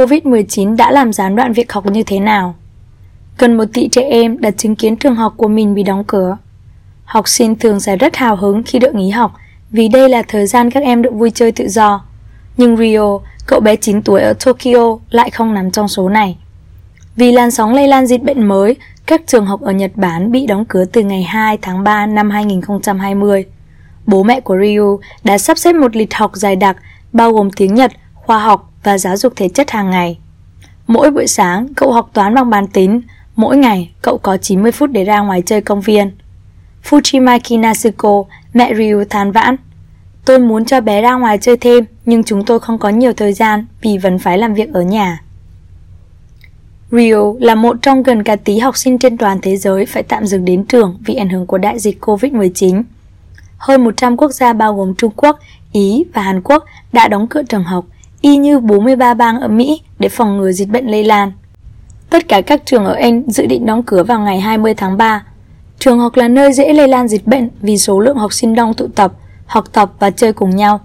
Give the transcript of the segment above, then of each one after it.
COVID-19 đã làm gián đoạn việc học như thế nào? Gần một tỷ trẻ em đã chứng kiến trường học của mình bị đóng cửa. Học sinh thường sẽ rất hào hứng khi được nghỉ học vì đây là thời gian các em được vui chơi tự do. Nhưng Rio, cậu bé 9 tuổi ở Tokyo lại không nằm trong số này. Vì làn sóng lây lan dịch bệnh mới, các trường học ở Nhật Bản bị đóng cửa từ ngày 2 tháng 3 năm 2020. Bố mẹ của Ryu đã sắp xếp một lịch học dài đặc bao gồm tiếng Nhật, khoa học và giáo dục thể chất hàng ngày. Mỗi buổi sáng, cậu học toán bằng bàn tính, mỗi ngày cậu có 90 phút để ra ngoài chơi công viên. Fujimaki Nasuko, mẹ Ryu than vãn. Tôi muốn cho bé ra ngoài chơi thêm, nhưng chúng tôi không có nhiều thời gian vì vẫn phải làm việc ở nhà. Rio là một trong gần cả tí học sinh trên toàn thế giới phải tạm dừng đến trường vì ảnh hưởng của đại dịch COVID-19. Hơn 100 quốc gia bao gồm Trung Quốc, Ý và Hàn Quốc đã đóng cửa trường học, y như 43 bang ở Mỹ để phòng ngừa dịch bệnh lây lan. Tất cả các trường ở Anh dự định đóng cửa vào ngày 20 tháng 3. Trường học là nơi dễ lây lan dịch bệnh vì số lượng học sinh đông tụ tập, học tập và chơi cùng nhau.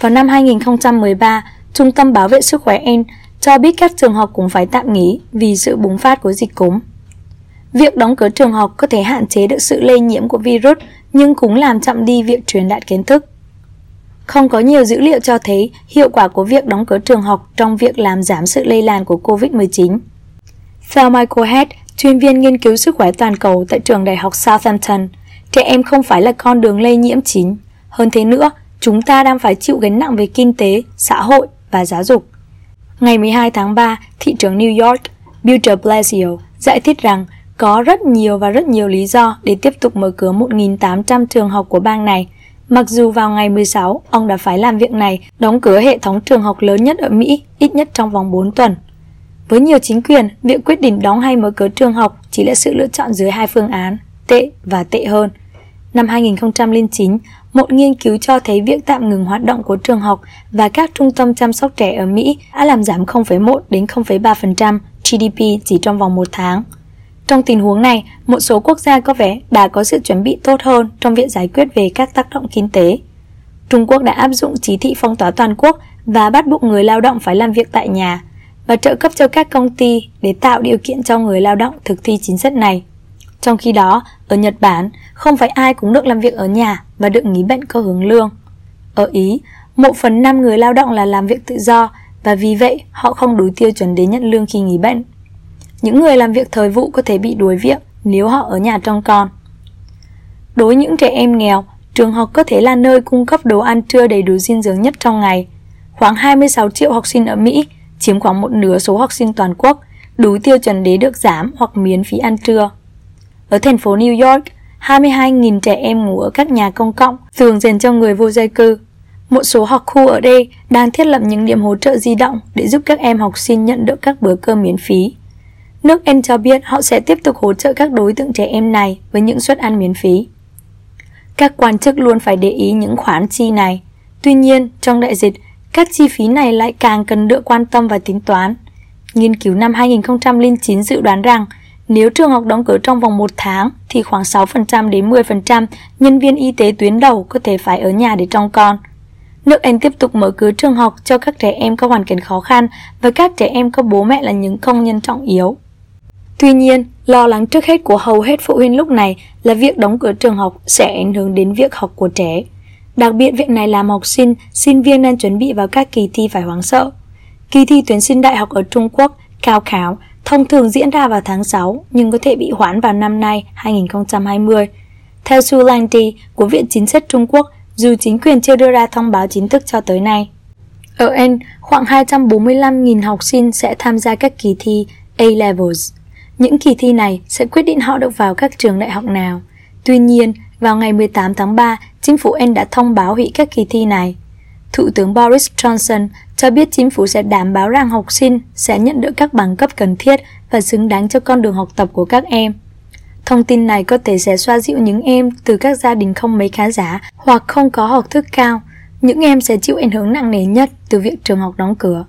Vào năm 2013, Trung tâm Bảo vệ Sức khỏe Anh cho biết các trường học cũng phải tạm nghỉ vì sự bùng phát của dịch cúm. Việc đóng cửa trường học có thể hạn chế được sự lây nhiễm của virus nhưng cũng làm chậm đi việc truyền đạt kiến thức. Không có nhiều dữ liệu cho thấy hiệu quả của việc đóng cửa trường học trong việc làm giảm sự lây lan của COVID-19. Theo Michael Head, chuyên viên nghiên cứu sức khỏe toàn cầu tại trường đại học Southampton, trẻ em không phải là con đường lây nhiễm chính. Hơn thế nữa, chúng ta đang phải chịu gánh nặng về kinh tế, xã hội và giáo dục. Ngày 12 tháng 3, thị trưởng New York, Bill de Blasio, giải thích rằng có rất nhiều và rất nhiều lý do để tiếp tục mở cửa 1.800 trường học của bang này. Mặc dù vào ngày 16, ông đã phải làm việc này, đóng cửa hệ thống trường học lớn nhất ở Mỹ, ít nhất trong vòng 4 tuần. Với nhiều chính quyền, việc quyết định đóng hay mở cửa trường học chỉ là sự lựa chọn dưới hai phương án, tệ và tệ hơn. Năm 2009, một nghiên cứu cho thấy việc tạm ngừng hoạt động của trường học và các trung tâm chăm sóc trẻ ở Mỹ đã làm giảm 0,1 đến 0,3% GDP chỉ trong vòng một tháng. Trong tình huống này, một số quốc gia có vẻ đã có sự chuẩn bị tốt hơn trong việc giải quyết về các tác động kinh tế. Trung Quốc đã áp dụng chỉ thị phong tỏa toàn quốc và bắt buộc người lao động phải làm việc tại nhà và trợ cấp cho các công ty để tạo điều kiện cho người lao động thực thi chính sách này. Trong khi đó, ở Nhật Bản, không phải ai cũng được làm việc ở nhà và được nghỉ bệnh có hướng lương. Ở Ý, một phần năm người lao động là làm việc tự do và vì vậy họ không đủ tiêu chuẩn để nhận lương khi nghỉ bệnh. Những người làm việc thời vụ có thể bị đuổi việc nếu họ ở nhà trông con. Đối những trẻ em nghèo, trường học có thể là nơi cung cấp đồ ăn trưa đầy đủ dinh dưỡng nhất trong ngày. Khoảng 26 triệu học sinh ở Mỹ, chiếm khoảng một nửa số học sinh toàn quốc, đủ tiêu chuẩn để được giảm hoặc miễn phí ăn trưa. Ở thành phố New York, 22.000 trẻ em ngủ ở các nhà công cộng, thường dành cho người vô gia cư. Một số học khu ở đây đang thiết lập những điểm hỗ trợ di động để giúp các em học sinh nhận được các bữa cơm miễn phí. Nước Anh cho biết họ sẽ tiếp tục hỗ trợ các đối tượng trẻ em này với những suất ăn miễn phí. Các quan chức luôn phải để ý những khoản chi này. Tuy nhiên, trong đại dịch, các chi phí này lại càng cần được quan tâm và tính toán. Nghiên cứu năm 2009 dự đoán rằng nếu trường học đóng cửa trong vòng một tháng thì khoảng 6% đến 10% nhân viên y tế tuyến đầu có thể phải ở nhà để trông con. Nước Anh tiếp tục mở cửa trường học cho các trẻ em có hoàn cảnh khó khăn và các trẻ em có bố mẹ là những công nhân trọng yếu. Tuy nhiên, lo lắng trước hết của hầu hết phụ huynh lúc này là việc đóng cửa trường học sẽ ảnh hưởng đến việc học của trẻ. Đặc biệt việc này làm học sinh, sinh viên nên chuẩn bị vào các kỳ thi phải hoảng sợ. Kỳ thi tuyển sinh đại học ở Trung Quốc, cao khảo, thông thường diễn ra vào tháng 6 nhưng có thể bị hoãn vào năm nay 2020. Theo Su Langti của Viện Chính sách Trung Quốc, dù chính quyền chưa đưa ra thông báo chính thức cho tới nay. Ở Anh, khoảng 245.000 học sinh sẽ tham gia các kỳ thi A-Levels. Những kỳ thi này sẽ quyết định họ được vào các trường đại học nào. Tuy nhiên, vào ngày 18 tháng 3, chính phủ Anh đã thông báo hủy các kỳ thi này. Thủ tướng Boris Johnson cho biết chính phủ sẽ đảm bảo rằng học sinh sẽ nhận được các bằng cấp cần thiết và xứng đáng cho con đường học tập của các em. Thông tin này có thể sẽ xoa dịu những em từ các gia đình không mấy khá giả hoặc không có học thức cao. Những em sẽ chịu ảnh hưởng nặng nề nhất từ việc trường học đóng cửa.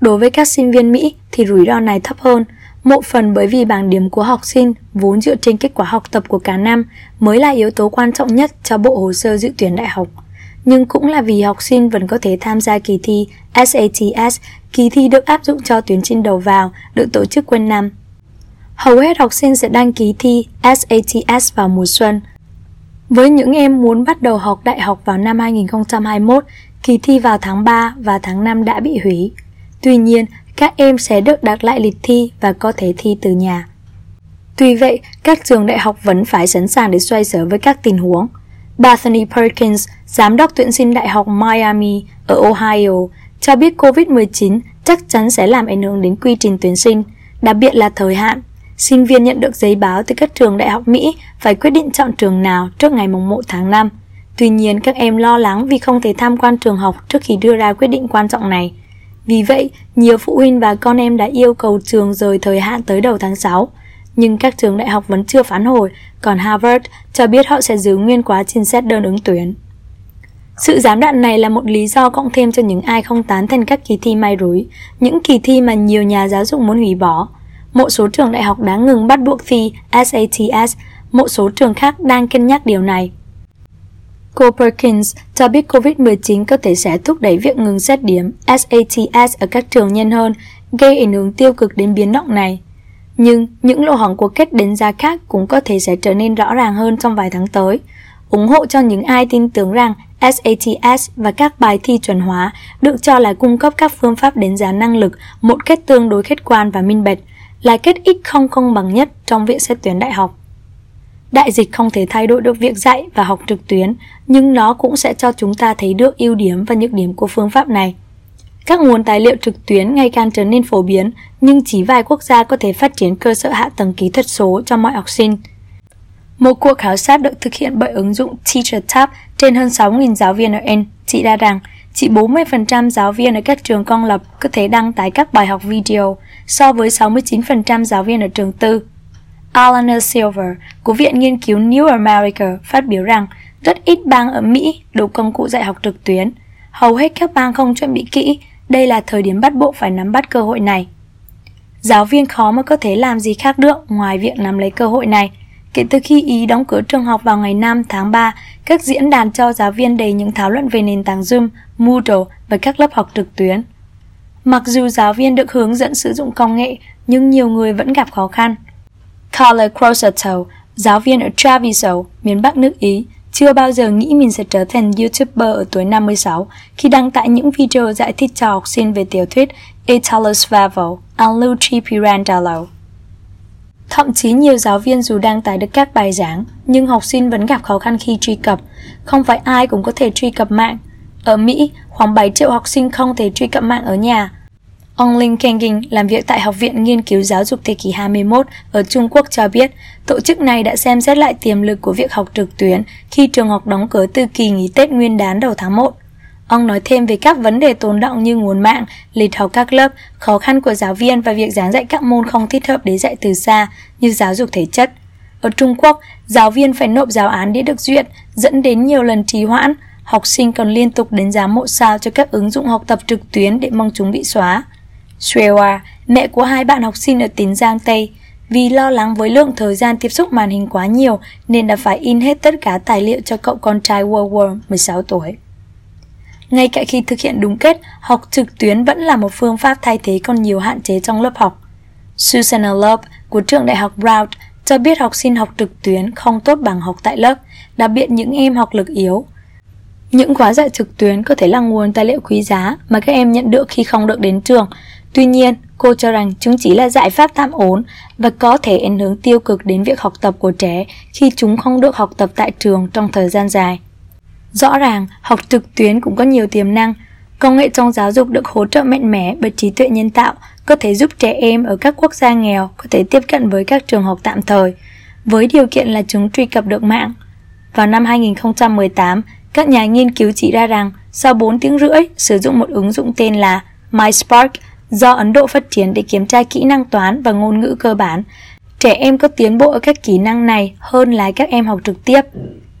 Đối với các sinh viên Mỹ thì rủi ro này thấp hơn, một phần bởi vì bảng điểm của học sinh vốn dựa trên kết quả học tập của cả năm mới là yếu tố quan trọng nhất cho bộ hồ sơ dự tuyển đại học. nhưng cũng là vì học sinh vẫn có thể tham gia kỳ thi SATS, kỳ thi được áp dụng cho tuyển sinh đầu vào, được tổ chức quanh năm. Hầu hết học sinh sẽ đăng ký thi SATS vào mùa xuân. Với những em muốn bắt đầu học đại học vào năm 2021, kỳ thi vào tháng 3 và tháng 5 đã bị hủy. Tuy nhiên, các em sẽ được đặt lại lịch thi và có thể thi từ nhà. Tuy vậy, các trường đại học vẫn phải sẵn sàng để xoay sở với các tình huống. Bethany Perkins, giám đốc tuyển sinh Đại học Miami ở Ohio, cho biết COVID-19 chắc chắn sẽ làm ảnh hưởng đến quy trình tuyển sinh, đặc biệt là thời hạn. Sinh viên nhận được giấy báo từ các trường đại học Mỹ phải quyết định chọn trường nào trước ngày 1 tháng 5. Tuy nhiên, các em lo lắng vì không thể tham quan trường học trước khi đưa ra quyết định quan trọng này. Vì vậy, nhiều phụ huynh và con em đã yêu cầu trường rời thời hạn tới đầu tháng 6 nhưng các trường đại học vẫn chưa phản hồi, còn Harvard cho biết họ sẽ giữ nguyên quá trình xét đơn ứng tuyển. Sự gián đoạn này là một lý do cộng thêm cho những ai không tán thành các kỳ thi may rủi, những kỳ thi mà nhiều nhà giáo dục muốn hủy bỏ. Một số trường đại học đã ngừng bắt buộc thi SATS, một số trường khác đang cân nhắc điều này. Cô Perkins cho biết COVID-19 có thể sẽ thúc đẩy việc ngừng xét điểm SATS ở các trường nhanh hơn, gây ảnh hưởng tiêu cực đến biến động này. Nhưng những lỗ hổng của kết đánh giá khác cũng có thể sẽ trở nên rõ ràng hơn trong vài tháng tới. ủng hộ cho những ai tin tưởng rằng SATS và các bài thi chuẩn hóa được cho là cung cấp các phương pháp đánh giá năng lực một cách tương đối khách quan và minh bạch, là kết ít không công bằng nhất trong việc xét tuyển đại học. Đại dịch không thể thay đổi được việc dạy và học trực tuyến, nhưng nó cũng sẽ cho chúng ta thấy được ưu điểm và nhược điểm của phương pháp này. Các nguồn tài liệu trực tuyến ngày càng trở nên phổ biến, nhưng chỉ vài quốc gia có thể phát triển cơ sở hạ tầng kỹ thuật số cho mọi học sinh. Một cuộc khảo sát được thực hiện bởi ứng dụng TeacherTap trên hơn 6.000 giáo viên ở Anh chỉ ra rằng chỉ 40% giáo viên ở các trường công lập có thể đăng tải các bài học video so với 69% giáo viên ở trường tư. Alana Silver của Viện Nghiên cứu New America phát biểu rằng rất ít bang ở Mỹ đủ công cụ dạy học trực tuyến. Hầu hết các bang không chuẩn bị kỹ đây là thời điểm bắt buộc phải nắm bắt cơ hội này. Giáo viên khó mà có thể làm gì khác được ngoài việc nắm lấy cơ hội này. Kể từ khi Ý đóng cửa trường học vào ngày 5 tháng 3, các diễn đàn cho giáo viên đầy những thảo luận về nền tảng Zoom, Moodle và các lớp học trực tuyến. Mặc dù giáo viên được hướng dẫn sử dụng công nghệ, nhưng nhiều người vẫn gặp khó khăn. Carla Crosato, giáo viên ở Treviso, miền Bắc nước Ý, chưa bao giờ nghĩ mình sẽ trở thành YouTuber ở tuổi 56 khi đăng tải những video giải thích cho học sinh về tiểu thuyết Italo Svevo, and Pirandello. Thậm chí nhiều giáo viên dù đăng tải được các bài giảng, nhưng học sinh vẫn gặp khó khăn khi truy cập. Không phải ai cũng có thể truy cập mạng. Ở Mỹ, khoảng 7 triệu học sinh không thể truy cập mạng ở nhà, Ông Linh Kenging làm việc tại Học viện Nghiên cứu Giáo dục thế kỷ 21 ở Trung Quốc cho biết, tổ chức này đã xem xét lại tiềm lực của việc học trực tuyến khi trường học đóng cửa từ kỳ nghỉ Tết Nguyên đán đầu tháng 1. Ông nói thêm về các vấn đề tồn động như nguồn mạng, lịch học các lớp, khó khăn của giáo viên và việc giảng dạy các môn không thích hợp để dạy từ xa như giáo dục thể chất. Ở Trung Quốc, giáo viên phải nộp giáo án để được duyệt, dẫn đến nhiều lần trì hoãn. Học sinh còn liên tục đánh giá mộ sao cho các ứng dụng học tập trực tuyến để mong chúng bị xóa. Srewa, mẹ của hai bạn học sinh ở tỉnh Giang Tây, vì lo lắng với lượng thời gian tiếp xúc màn hình quá nhiều nên đã phải in hết tất cả tài liệu cho cậu con trai World War 16 tuổi. Ngay cả khi thực hiện đúng kết, học trực tuyến vẫn là một phương pháp thay thế còn nhiều hạn chế trong lớp học. Susanna Love của trường đại học Brown cho biết học sinh học trực tuyến không tốt bằng học tại lớp, đặc biệt những em học lực yếu. Những khóa dạy trực tuyến có thể là nguồn tài liệu quý giá mà các em nhận được khi không được đến trường, Tuy nhiên, cô cho rằng chúng chỉ là giải pháp tạm ổn và có thể ảnh hưởng tiêu cực đến việc học tập của trẻ khi chúng không được học tập tại trường trong thời gian dài. Rõ ràng, học trực tuyến cũng có nhiều tiềm năng. Công nghệ trong giáo dục được hỗ trợ mạnh mẽ bởi trí tuệ nhân tạo, có thể giúp trẻ em ở các quốc gia nghèo có thể tiếp cận với các trường học tạm thời, với điều kiện là chúng truy cập được mạng. Vào năm 2018, các nhà nghiên cứu chỉ ra rằng sau 4 tiếng rưỡi sử dụng một ứng dụng tên là MySpark, do Ấn Độ phát triển để kiểm tra kỹ năng toán và ngôn ngữ cơ bản. Trẻ em có tiến bộ ở các kỹ năng này hơn là các em học trực tiếp.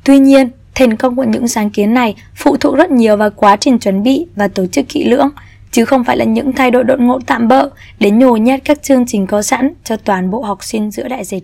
Tuy nhiên, thành công của những sáng kiến này phụ thuộc rất nhiều vào quá trình chuẩn bị và tổ chức kỹ lưỡng, chứ không phải là những thay đổi đột ngột tạm bỡ để nhồi nhét các chương trình có sẵn cho toàn bộ học sinh giữa đại dịch.